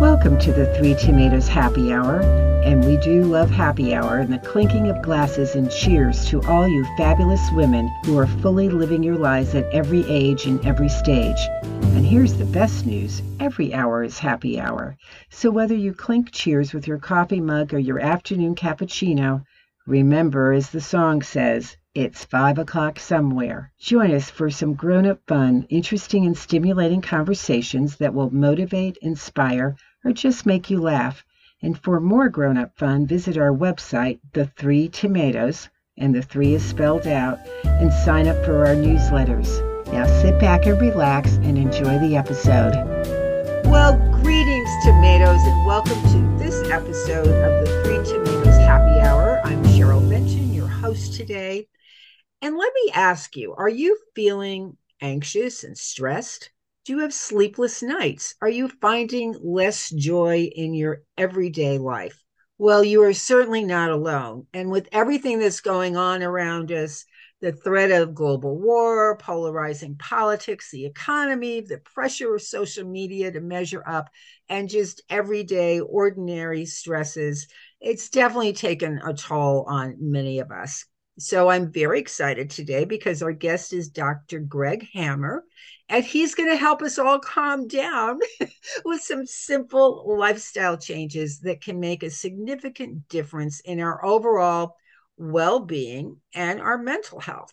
Welcome to the Three Tomatoes Happy Hour. And we do love happy hour and the clinking of glasses and cheers to all you fabulous women who are fully living your lives at every age and every stage. And here's the best news every hour is happy hour. So whether you clink cheers with your coffee mug or your afternoon cappuccino, remember, as the song says, it's five o'clock somewhere. Join us for some grown up fun, interesting, and stimulating conversations that will motivate, inspire, or just make you laugh. And for more grown up fun, visit our website, The Three Tomatoes, and the three is spelled out, and sign up for our newsletters. Now sit back and relax and enjoy the episode. Well, greetings, tomatoes, and welcome to this episode of the Three Tomatoes Happy Hour. I'm Cheryl Benton, your host today. And let me ask you are you feeling anxious and stressed? Do you have sleepless nights? Are you finding less joy in your everyday life? Well, you are certainly not alone. And with everything that's going on around us, the threat of global war, polarizing politics, the economy, the pressure of social media to measure up, and just everyday, ordinary stresses, it's definitely taken a toll on many of us. So I'm very excited today because our guest is Dr. Greg Hammer, and he's going to help us all calm down with some simple lifestyle changes that can make a significant difference in our overall well being and our mental health.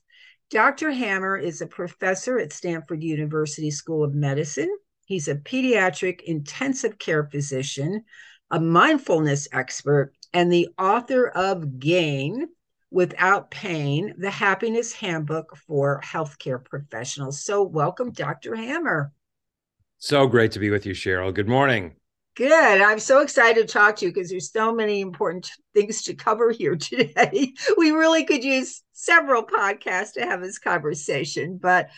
Dr. Hammer is a professor at Stanford University School of Medicine. He's a pediatric intensive care physician, a mindfulness expert, and the author of Gain Without Pain, the Happiness Handbook for Healthcare Professionals. So, welcome, Dr. Hammer. So great to be with you, Cheryl. Good morning. Good. I'm so excited to talk to you because there's so many important things to cover here today. we really could use several podcasts to have this conversation, but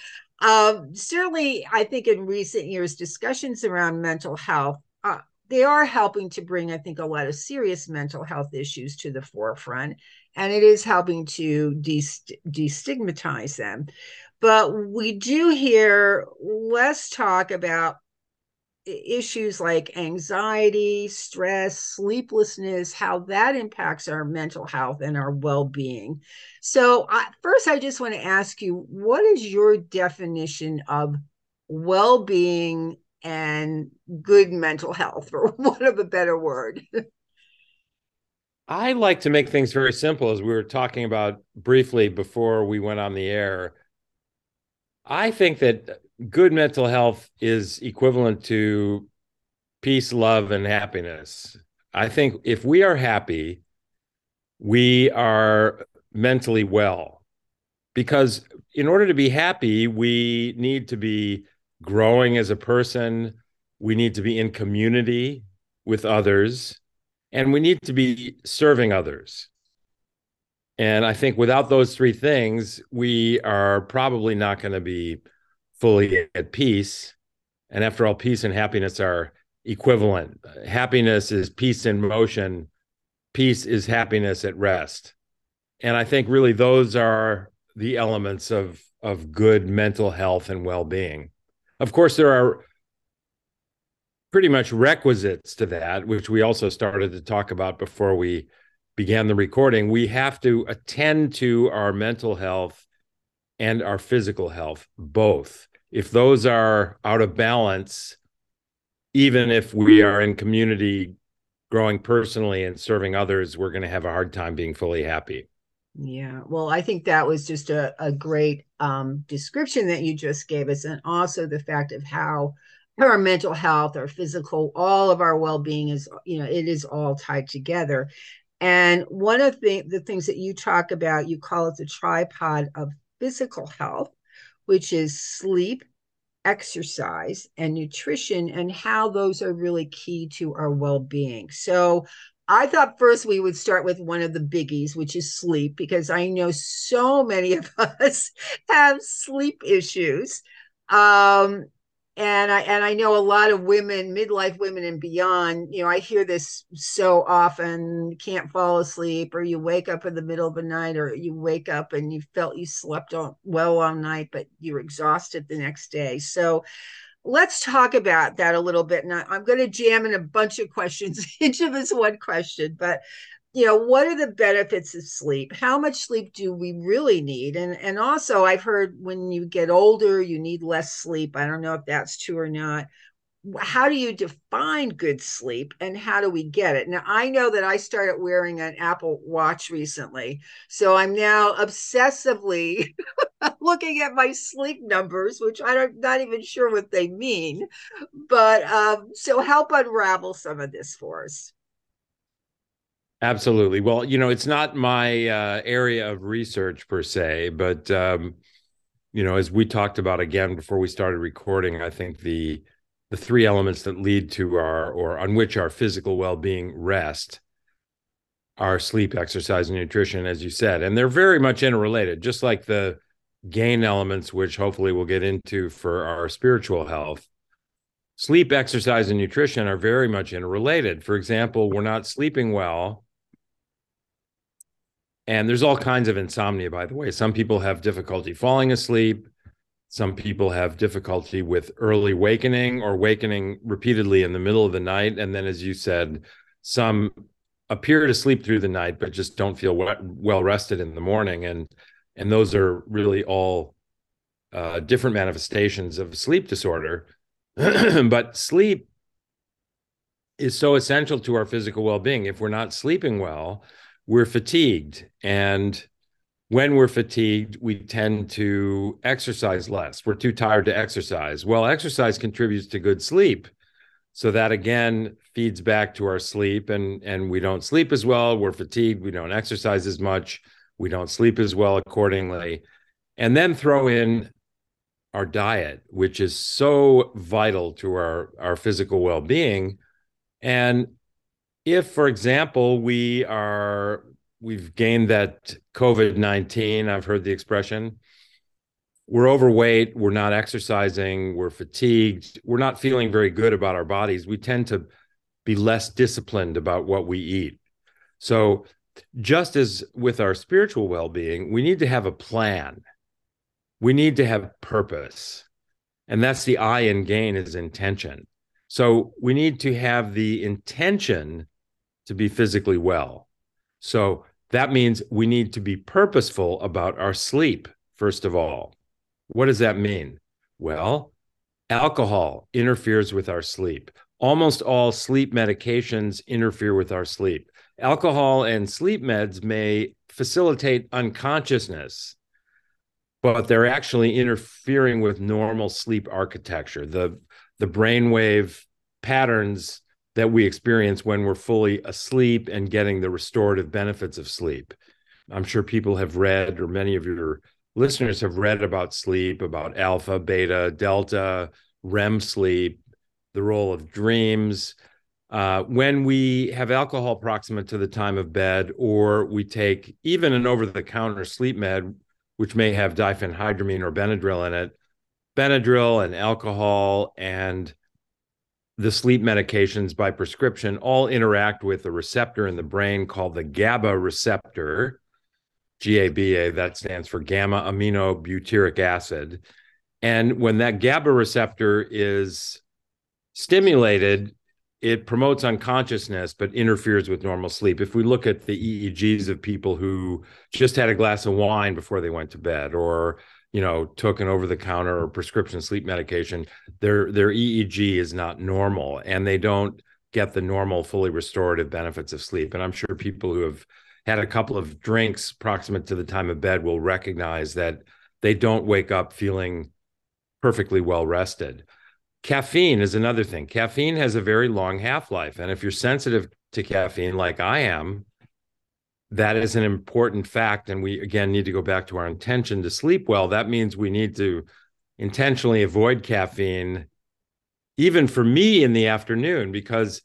um, certainly, I think in recent years, discussions around mental health uh, they are helping to bring, I think, a lot of serious mental health issues to the forefront and it is helping to destigmatize them. But we do hear less talk about issues like anxiety, stress, sleeplessness, how that impacts our mental health and our well being. So, uh, first, I just want to ask you what is your definition of well being and good mental health, for want of a better word? I like to make things very simple, as we were talking about briefly before we went on the air. I think that good mental health is equivalent to peace, love, and happiness. I think if we are happy, we are mentally well. Because in order to be happy, we need to be growing as a person, we need to be in community with others and we need to be serving others. And I think without those three things, we are probably not going to be fully at peace. And after all, peace and happiness are equivalent. Happiness is peace in motion, peace is happiness at rest. And I think really those are the elements of, of good mental health and well being. Of course, there are pretty much requisites to that, which we also started to talk about before we began the recording. We have to attend to our mental health and our physical health, both. If those are out of balance, even if we are in community growing personally and serving others, we're going to have a hard time being fully happy. Yeah, well, I think that was just a, a great um, description that you just gave us, and also the fact of how our mental health, our physical, all of our well-being is, you know, it is all tied together. And one of the, the things that you talk about, you call it the tripod of physical health, which is sleep, exercise, and nutrition, and how those are really key to our well-being. So I thought first we would start with one of the biggies, which is sleep, because I know so many of us have sleep issues. Um, and I and I know a lot of women, midlife women and beyond, you know, I hear this so often, can't fall asleep, or you wake up in the middle of the night, or you wake up and you felt you slept well all night, but you're exhausted the next day. So let's talk about that a little bit. And I, am going to jam in a bunch of questions, each of us one question, but you know what are the benefits of sleep? How much sleep do we really need? And and also i've heard when you get older you need less sleep. I don't know if that's true or not. How do you define good sleep and how do we get it? Now i know that i started wearing an apple watch recently so i'm now obsessively looking at my sleep numbers which i'm not even sure what they mean but um, so help unravel some of this for us absolutely. Well you know it's not my uh, area of research per se but um, you know as we talked about again before we started recording i think the the three elements that lead to our or on which our physical well-being rest are sleep exercise and nutrition as you said and they're very much interrelated just like the gain elements which hopefully we'll get into for our spiritual health. Sleep exercise and nutrition are very much interrelated. For example we're not sleeping well and there's all kinds of insomnia by the way some people have difficulty falling asleep some people have difficulty with early wakening or wakening repeatedly in the middle of the night. And then, as you said, some appear to sleep through the night, but just don't feel well rested in the morning. And, and those are really all uh, different manifestations of sleep disorder. but sleep is so essential to our physical well being. If we're not sleeping well, we're fatigued. And when we're fatigued, we tend to exercise less. We're too tired to exercise. Well, exercise contributes to good sleep. So that again feeds back to our sleep and and we don't sleep as well, we're fatigued, we don't exercise as much, we don't sleep as well accordingly. And then throw in our diet, which is so vital to our our physical well-being. And if for example, we are we've gained that COVID 19. I've heard the expression. We're overweight, we're not exercising, we're fatigued, we're not feeling very good about our bodies. We tend to be less disciplined about what we eat. So, just as with our spiritual well being, we need to have a plan, we need to have purpose. And that's the I in gain is intention. So, we need to have the intention to be physically well. So, that means we need to be purposeful about our sleep, first of all. What does that mean? Well, alcohol interferes with our sleep. Almost all sleep medications interfere with our sleep. Alcohol and sleep meds may facilitate unconsciousness, but they're actually interfering with normal sleep architecture. The, the brainwave patterns that we experience when we're fully asleep and getting the restorative benefits of sleep. I'm sure people have read, or many of your listeners have read about sleep, about alpha, beta, delta, REM sleep, the role of dreams. Uh, when we have alcohol proximate to the time of bed, or we take even an over the counter sleep med, which may have diphenhydramine or Benadryl in it, Benadryl and alcohol and the sleep medications by prescription all interact with a receptor in the brain called the GABA receptor. GABA, that stands for gamma aminobutyric acid. And when that GABA receptor is stimulated, it promotes unconsciousness but interferes with normal sleep. If we look at the EEGs of people who just had a glass of wine before they went to bed, or you know took an over the counter or prescription sleep medication their their EEG is not normal and they don't get the normal fully restorative benefits of sleep. And i'm sure people who have had a couple of drinks proximate to the time of bed will recognize that they don't wake up feeling perfectly well rested. Caffeine is another thing. Caffeine has a very long half life and if you're sensitive to caffeine like i am that is an important fact. And we, again, need to go back to our intention to sleep well. That means we need to intentionally avoid caffeine, even for me in the afternoon, because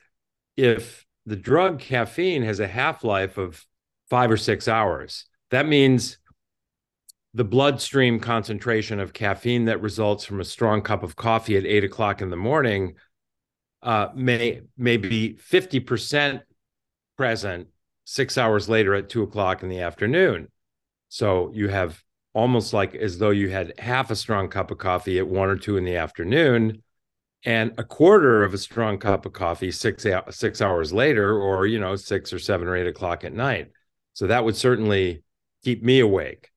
if the drug caffeine has a half life of five or six hours, that means the bloodstream concentration of caffeine that results from a strong cup of coffee at eight o'clock in the morning uh, may, may be 50% present six hours later at two o'clock in the afternoon. So you have almost like as though you had half a strong cup of coffee at one or two in the afternoon and a quarter of a strong cup of coffee six six hours later, or you know six or seven or eight o'clock at night. So that would certainly keep me awake.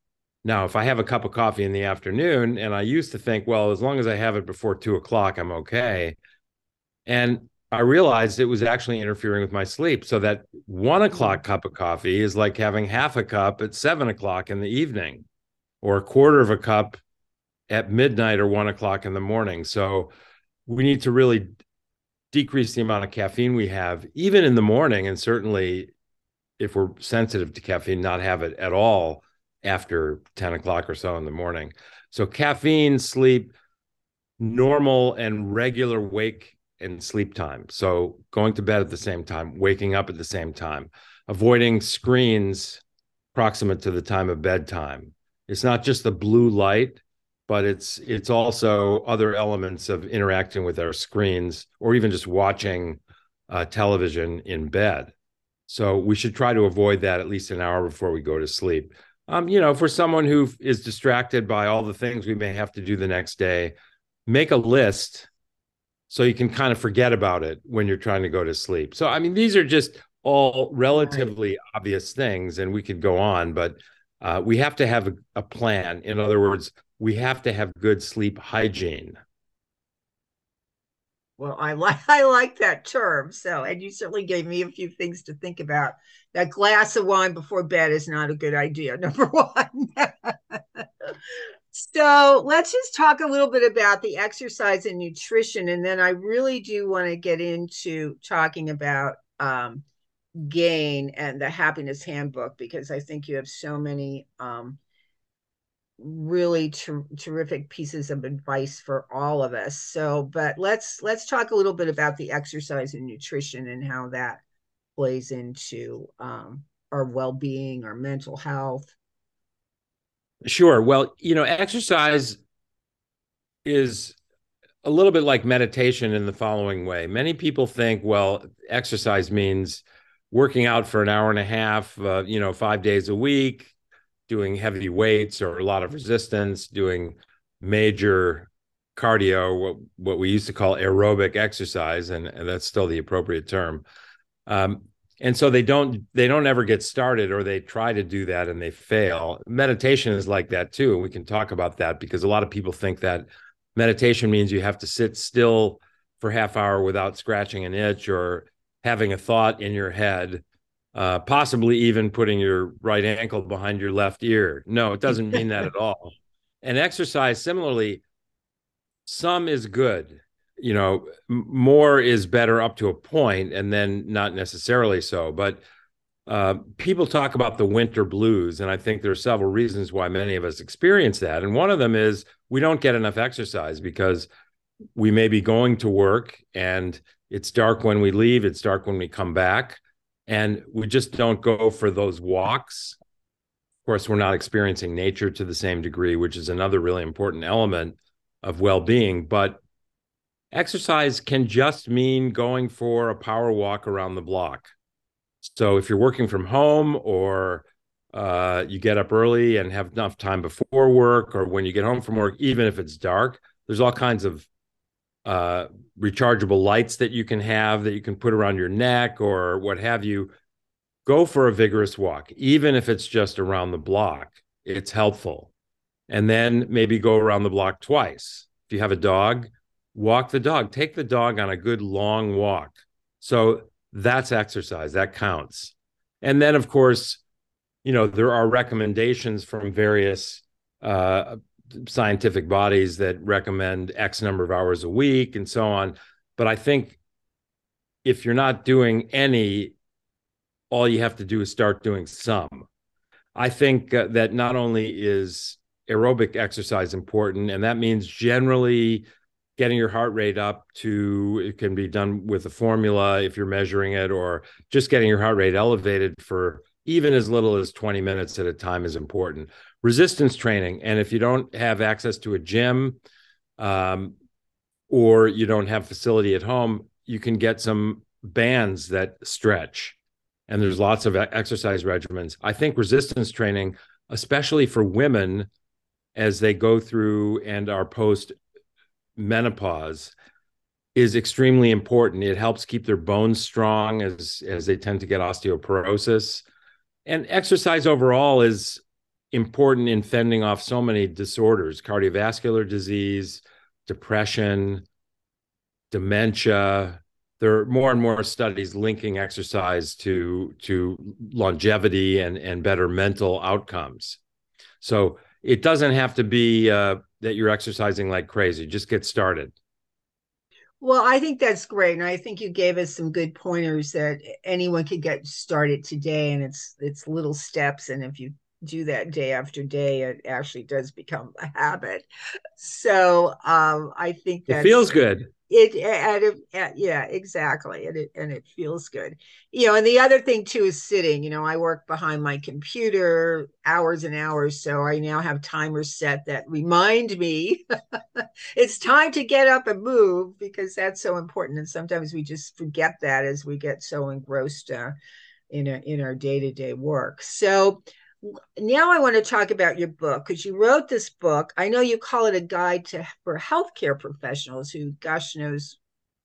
Now, if I have a cup of coffee in the afternoon, and I used to think, well, as long as I have it before two o'clock, I'm okay. And I realized it was actually interfering with my sleep. So that one o'clock cup of coffee is like having half a cup at seven o'clock in the evening, or a quarter of a cup at midnight or one o'clock in the morning. So we need to really decrease the amount of caffeine we have, even in the morning, and certainly if we're sensitive to caffeine, not have it at all after 10 o'clock or so in the morning. So caffeine, sleep, normal and regular wake and sleep time. So going to bed at the same time, waking up at the same time, avoiding screens proximate to the time of bedtime. It's not just the blue light, but it's it's also other elements of interacting with our screens or even just watching uh, television in bed. So we should try to avoid that at least an hour before we go to sleep. Um, you know, for someone who is distracted by all the things we may have to do the next day, make a list so you can kind of forget about it when you're trying to go to sleep. So, I mean, these are just all relatively right. obvious things, and we could go on, but uh, we have to have a, a plan. In other words, we have to have good sleep hygiene. Well, I like I like that term. So, and you certainly gave me a few things to think about. That glass of wine before bed is not a good idea. Number one. so, let's just talk a little bit about the exercise and nutrition, and then I really do want to get into talking about um, gain and the happiness handbook because I think you have so many um, really ter- terrific pieces of advice for all of us. So but let's let's talk a little bit about the exercise and nutrition and how that plays into um, our well-being our mental health sure well you know exercise is a little bit like meditation in the following way many people think well exercise means working out for an hour and a half uh, you know five days a week doing heavy weights or a lot of resistance, doing major cardio, what what we used to call aerobic exercise, and, and that's still the appropriate term. Um, and so they don't they don't ever get started, or they try to do that and they fail. Meditation is like that too, and we can talk about that because a lot of people think that meditation means you have to sit still for half hour without scratching an itch or having a thought in your head uh, possibly even putting your right ankle behind your left ear. No, it doesn't mean that at all. And exercise, similarly, some is good. You know, more is better up to a point, and then not necessarily so. But uh, people talk about the winter blues, and I think there are several reasons why many of us experience that. And one of them is we don't get enough exercise because we may be going to work and it's dark when we leave, it's dark when we come back and we just don't go for those walks. Of course, we're not experiencing nature to the same degree, which is another really important element of well being. But exercise can just mean going for a power walk around the block. So if you're working from home or uh, you get up early and have enough time before work, or when you get home from work, even if it's dark, there's all kinds of uh, rechargeable lights that you can have that you can put around your neck or what have you. Go for a vigorous walk, even if it's just around the block. It's helpful. And then maybe go around the block twice. If you have a dog, walk the dog. Take the dog on a good long walk. So that's exercise, that counts. And then, of course, you know, there are recommendations from various uh, scientific bodies that recommend X number of hours a week and so on. But I think if you're not doing any, all you have to do is start doing some. I think uh, that not only is aerobic exercise important, and that means generally getting your heart rate up to it can be done with a formula if you're measuring it, or just getting your heart rate elevated for even as little as 20 minutes at a time is important resistance training. And if you don't have access to a gym um, or you don't have facility at home, you can get some bands that stretch. And there's lots of exercise regimens. I think resistance training, especially for women as they go through and are post menopause, is extremely important. It helps keep their bones strong as as they tend to get osteoporosis. And exercise overall is important in fending off so many disorders, cardiovascular disease, depression, dementia. There are more and more studies linking exercise to to longevity and and better mental outcomes. So it doesn't have to be uh, that you're exercising like crazy. Just get started. Well, I think that's great, and I think you gave us some good pointers that anyone could get started today, and it's it's little steps, and if you do that day after day, it actually does become a habit. So um, I think that feels good it and it, yeah exactly and it and it feels good. You know and the other thing too is sitting you know i work behind my computer hours and hours so i now have timers set that remind me it's time to get up and move because that's so important and sometimes we just forget that as we get so engrossed uh, in a, in our day-to-day work. So now I want to talk about your book because you wrote this book. I know you call it a guide to for healthcare professionals who, gosh knows,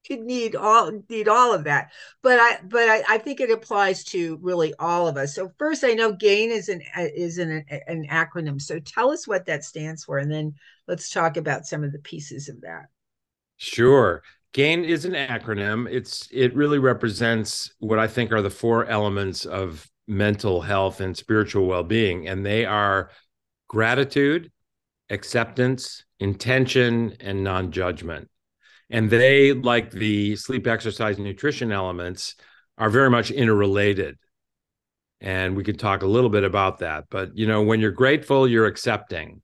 could need all need all of that. But I but I, I think it applies to really all of us. So first, I know GAIN is an is an an acronym. So tell us what that stands for, and then let's talk about some of the pieces of that. Sure. GAIN is an acronym. It's it really represents what I think are the four elements of mental health and spiritual well-being and they are gratitude acceptance intention and non-judgment. And they like the sleep exercise nutrition elements are very much interrelated. And we could talk a little bit about that but you know when you're grateful you're accepting.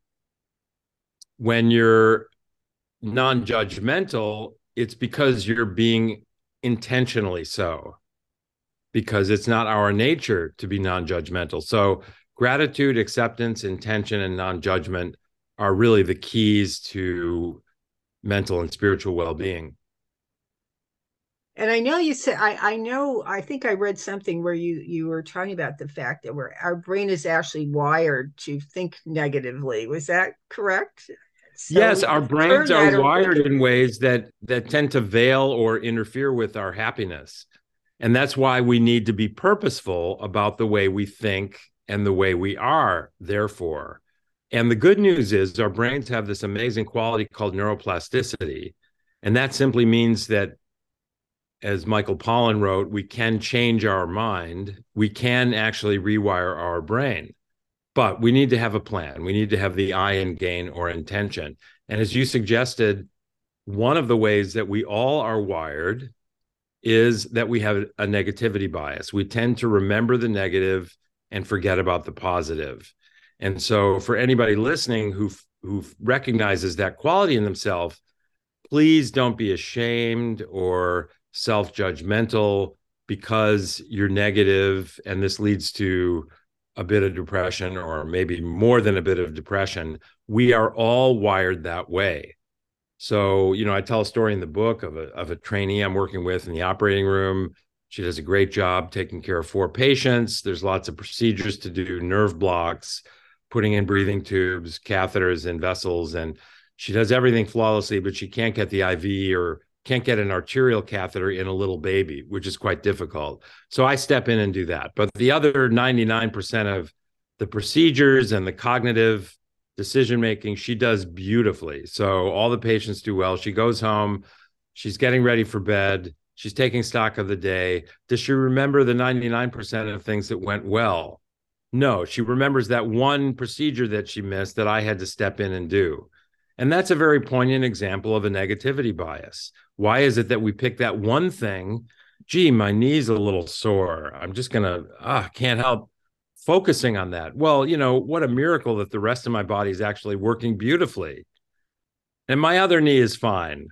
When you're non-judgmental it's because you're being intentionally so because it's not our nature to be non-judgmental. So gratitude, acceptance, intention, and non-judgment are really the keys to mental and spiritual well-being. And I know you said I, I know I think I read something where you you were talking about the fact that we're our brain is actually wired to think negatively. Was that correct? So yes, our brains are wired in ways that that tend to veil or interfere with our happiness. And that's why we need to be purposeful about the way we think and the way we are, therefore. And the good news is our brains have this amazing quality called neuroplasticity. And that simply means that, as Michael Pollan wrote, we can change our mind. We can actually rewire our brain. But we need to have a plan. We need to have the I in gain or intention. And as you suggested, one of the ways that we all are wired is that we have a negativity bias. We tend to remember the negative and forget about the positive. And so for anybody listening who who recognizes that quality in themselves, please don't be ashamed or self-judgmental because you're negative and this leads to a bit of depression or maybe more than a bit of depression. We are all wired that way. So, you know, I tell a story in the book of a of a trainee I'm working with in the operating room. She does a great job taking care of four patients. There's lots of procedures to do, nerve blocks, putting in breathing tubes, catheters, and vessels, and she does everything flawlessly. But she can't get the IV or can't get an arterial catheter in a little baby, which is quite difficult. So I step in and do that. But the other 99% of the procedures and the cognitive decision making she does beautifully. So all the patients do well. She goes home. She's getting ready for bed. She's taking stock of the day. Does she remember the 99% of things that went well? No she remembers that one procedure that she missed that i had to step in and do. And that's a very poignant example of a negativity bias. Why is it that we pick that one thing? Gee my knee's a little sore. I'm just gonna ah can't help focusing on that. Well, you know, what a miracle that the rest of my body is actually working beautifully. And my other knee is fine.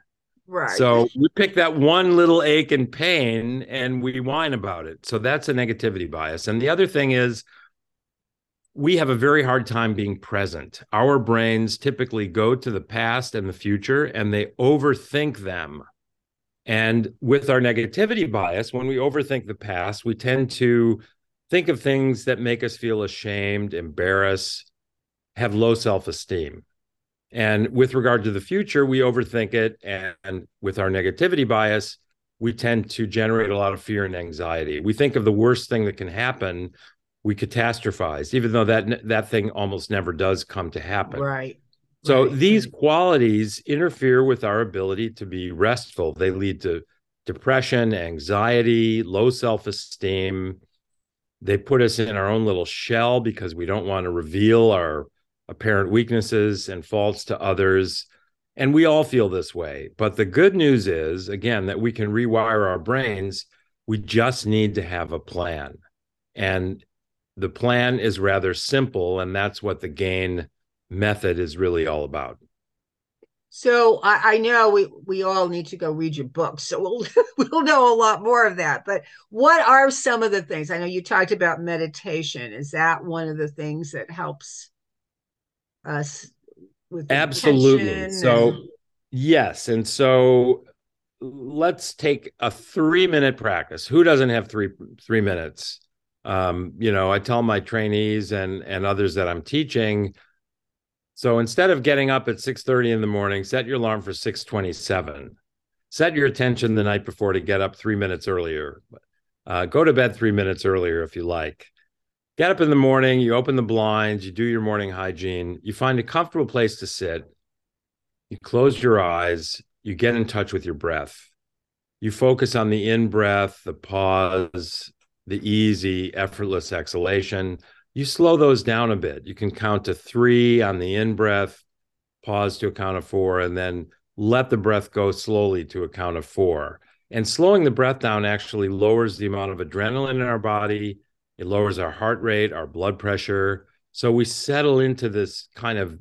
Right. So we pick that one little ache and pain and we whine about it. So that's a negativity bias. And the other thing is, we have a very hard time being present. Our brains typically go to the past and the future and they overthink them. And with our negativity bias, when we overthink the past, we tend to think of things that make us feel ashamed, embarrassed, have low self esteem. And with regard to the future, we overthink it. And, and with our negativity bias, we tend to generate a lot of fear and anxiety. We think of the worst thing that can happen, we catastrophize, even though that that thing almost never does come to happen. Right. So right. these qualities interfere with our ability to be restful. They lead to depression, anxiety, low self-esteem. They put us in our own little shell because we don't want to reveal our apparent weaknesses and faults to others. And we all feel this way. But the good news is, again, that we can rewire our brains. We just need to have a plan. And the plan is rather simple. And that's what the gain method is really all about. So I, I, know we we all need to go read your book, so we'll we'll know a lot more of that. But what are some of the things? I know you talked about meditation. Is that one of the things that helps us with absolutely so and... yes and so let's take a three minute practice who doesn't have three three minutes um, you know i tell my trainees and and others that i'm teaching so instead of getting up at 6.30 in the morning set your alarm for 6.27 set your attention the night before to get up three minutes earlier uh, go to bed three minutes earlier if you like get up in the morning, you open the blinds, you do your morning hygiene, you find a comfortable place to sit, you close your eyes, you get in touch with your breath. You focus on the in breath, the pause, the easy, effortless exhalation. You slow those down a bit. You can count to three on the in breath, pause to a count of four, and then let the breath go slowly to a count of four. And slowing the breath down actually lowers the amount of adrenaline in our body it lowers our heart rate, our blood pressure. So we settle into this kind of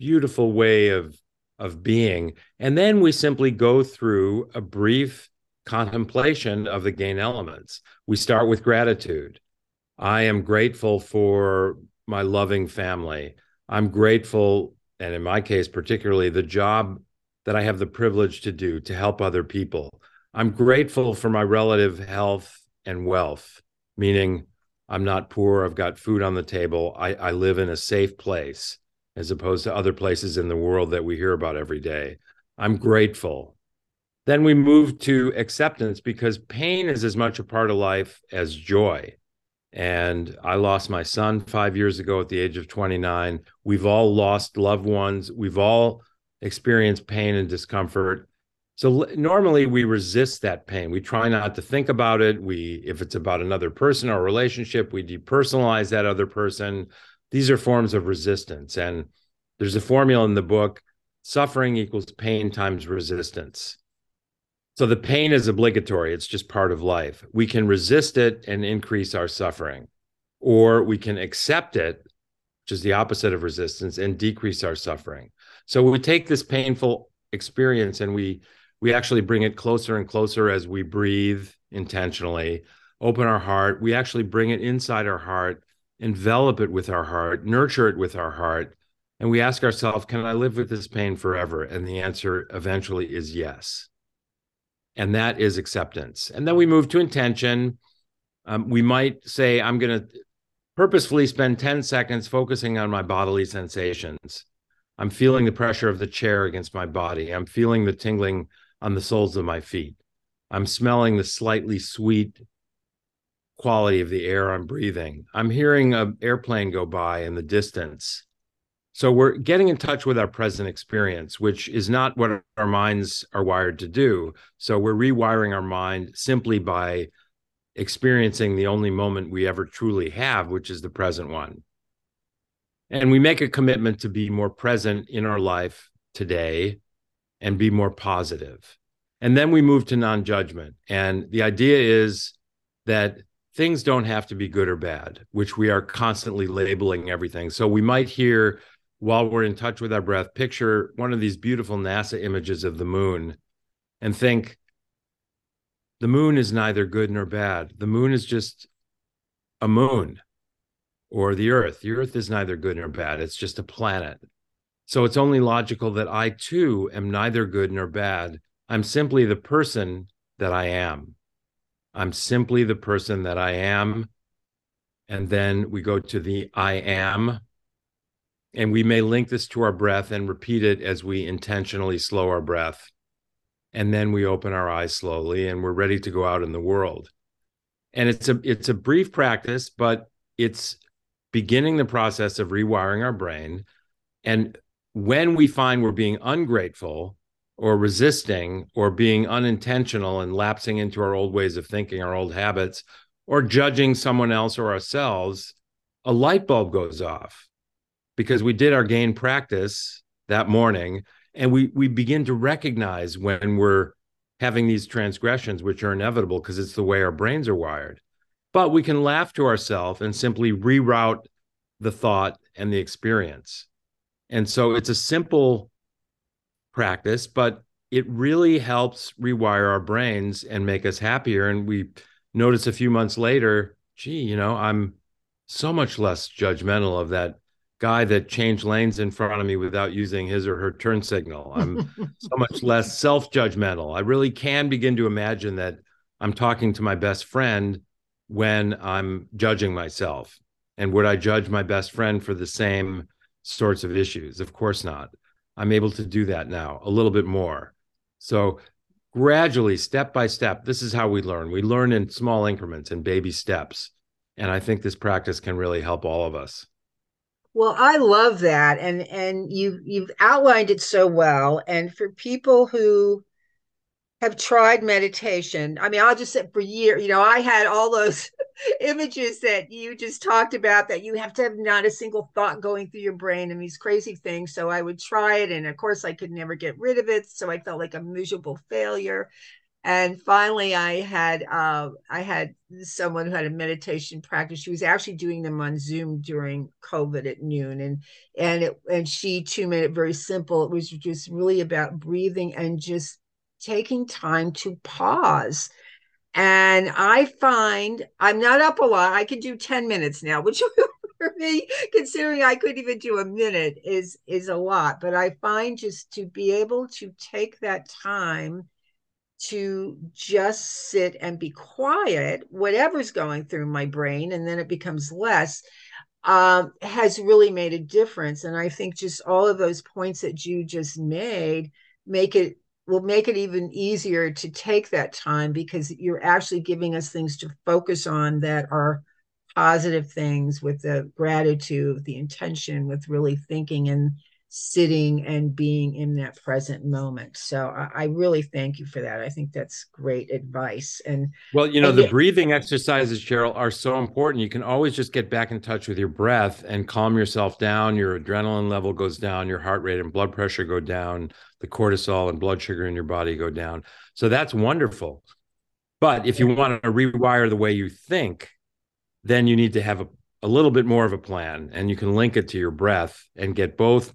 beautiful way of of being and then we simply go through a brief contemplation of the gain elements. We start with gratitude. I am grateful for my loving family. I'm grateful and in my case particularly the job that I have the privilege to do to help other people. I'm grateful for my relative health and wealth, meaning I'm not poor. I've got food on the table. I, I live in a safe place as opposed to other places in the world that we hear about every day. I'm grateful. Then we move to acceptance because pain is as much a part of life as joy. And I lost my son five years ago at the age of 29. We've all lost loved ones. We've all experienced pain and discomfort. So normally we resist that pain. We try not to think about it. We, if it's about another person or relationship, we depersonalize that other person. These are forms of resistance. And there's a formula in the book suffering equals pain times resistance. So the pain is obligatory, it's just part of life. We can resist it and increase our suffering, or we can accept it, which is the opposite of resistance, and decrease our suffering. So we take this painful experience and we we actually bring it closer and closer as we breathe intentionally, open our heart. We actually bring it inside our heart, envelop it with our heart, nurture it with our heart. And we ask ourselves, can I live with this pain forever? And the answer eventually is yes. And that is acceptance. And then we move to intention. Um, we might say, I'm going to purposefully spend 10 seconds focusing on my bodily sensations. I'm feeling the pressure of the chair against my body. I'm feeling the tingling on the soles of my feet. I'm smelling the slightly sweet quality of the air I'm breathing. I'm hearing an airplane go by in the distance. So we're getting in touch with our present experience, which is not what our minds are wired to do. So we're rewiring our mind simply by experiencing the only moment we ever truly have, which is the present one. And we make a commitment to be more present in our life today and be more positive. And then we move to non judgment. And the idea is that things don't have to be good or bad, which we are constantly labeling everything. So we might hear while we're in touch with our breath, picture one of these beautiful NASA images of the moon and think the moon is neither good nor bad. The moon is just a moon or the earth. The earth is neither good nor bad. It's just a planet. So it's only logical that I too am neither good nor bad. I'm simply the person that I am. I'm simply the person that I am. And then we go to the I am. And we may link this to our breath and repeat it as we intentionally slow our breath. And then we open our eyes slowly and we're ready to go out in the world. And it's a it's a brief practice, but it's beginning the process of rewiring our brain. And when we find we're being ungrateful or resisting or being unintentional and lapsing into our old ways of thinking, our old habits, or judging someone else or ourselves, a light bulb goes off because we did our gain practice that morning and we we begin to recognize when we're having these transgressions which are inevitable because it's the way our brains are wired. But we can laugh to ourselves and simply reroute the thought and the experience. And so it's a simple practice but it really helps rewire our brains and make us happier. And we notice a few months later gee you know i'm so much less judgmental of that guy that changed lanes in front of me without using his or her turn signal. I'm so much less self judgmental. I really can begin to imagine that I'm talking to my best friend when I'm judging myself. And would I judge my best friend for the same sorts of issues? Of course not. I'm able to do that now a little bit more. So, gradually, step by step, this is how we learn. We learn in small increments and baby steps. And I think this practice can really help all of us. Well, I love that, and and you you've outlined it so well. And for people who have tried meditation, I mean, I'll just say for years, you know, I had all those images that you just talked about that you have to have not a single thought going through your brain and these crazy things. So I would try it, and of course, I could never get rid of it. So I felt like a miserable failure and finally i had uh, i had someone who had a meditation practice. She was actually doing them on zoom during covid at noon and and it and she too made it very simple. It was just really about breathing and just taking time to pause. And i find i'm not up a lot. I can do 10 minutes now which for me considering i couldn't even do a minute is is a lot. But i find just to be able to take that time to just sit and be quiet, whatever's going through my brain, and then it becomes less, um, has really made a difference. And I think just all of those points that you just made make it will make it even easier to take that time because you're actually giving us things to focus on that are positive things with the gratitude, the intention, with really thinking and sitting and being in that present moment. So I, I, really thank you for that. I think that's great advice. And well, you know, the breathing exercises, Cheryl, are so important. You can always just get back in touch with your breath and calm yourself down. Your adrenaline level goes down, your heart rate and blood pressure go down, the cortisol and blood sugar in your body go down. So that's wonderful. But if you want to rewire the way you think, then you need to have a, a little bit more of a plan and you can link it to your breath and get both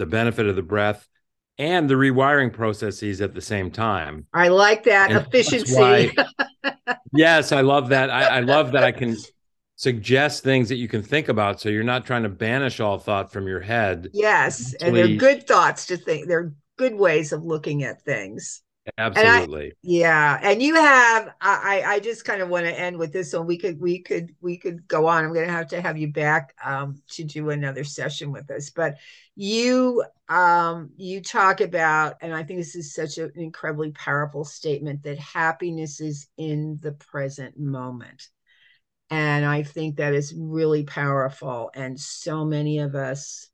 the benefit of the breath and the rewiring processes at the same time. I like that and efficiency. Why, yes, I love that. I, I love that I can suggest things that you can think about so you're not trying to banish all thought from your head. Yes, and they're good thoughts to think. They're good ways of looking at things. Absolutely. And I, yeah, and you have. I I just kind of want to end with this one. We could we could we could go on. I'm going to have to have you back um, to do another session with us. But you um you talk about, and I think this is such an incredibly powerful statement that happiness is in the present moment. And I think that is really powerful. And so many of us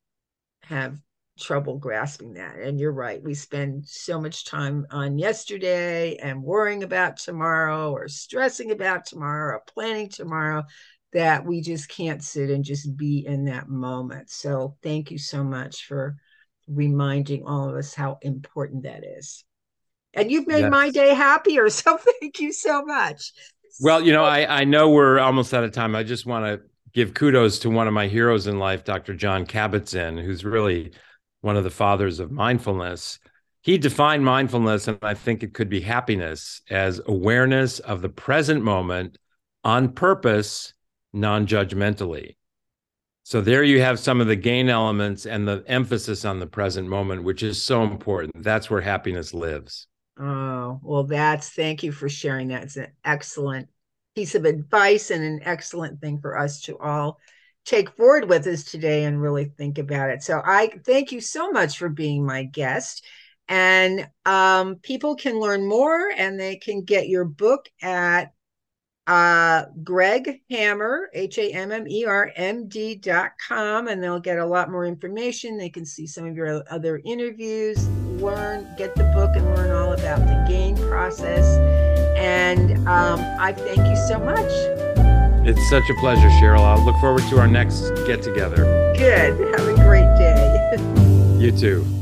have trouble grasping that. And you're right. We spend so much time on yesterday and worrying about tomorrow or stressing about tomorrow or planning tomorrow that we just can't sit and just be in that moment. So thank you so much for reminding all of us how important that is. And you've made yes. my day happier. So thank you so much. Well, you know, I, I know we're almost out of time. I just want to give kudos to one of my heroes in life, Dr. Jon Kabat-Zinn, who's really one of the fathers of mindfulness, he defined mindfulness, and I think it could be happiness, as awareness of the present moment on purpose, non judgmentally. So there you have some of the gain elements and the emphasis on the present moment, which is so important. That's where happiness lives. Oh, well, that's thank you for sharing that. It's an excellent piece of advice and an excellent thing for us to all take forward with us today and really think about it. So I thank you so much for being my guest. And um, people can learn more and they can get your book at uh, Greg Hammer, H A M M E R M D dot com, and they'll get a lot more information. They can see some of your other interviews, learn, get the book, and learn all about the gain process. And um, I thank you so much. It's such a pleasure, Cheryl. I'll look forward to our next get together. Good. Have a great day. you too.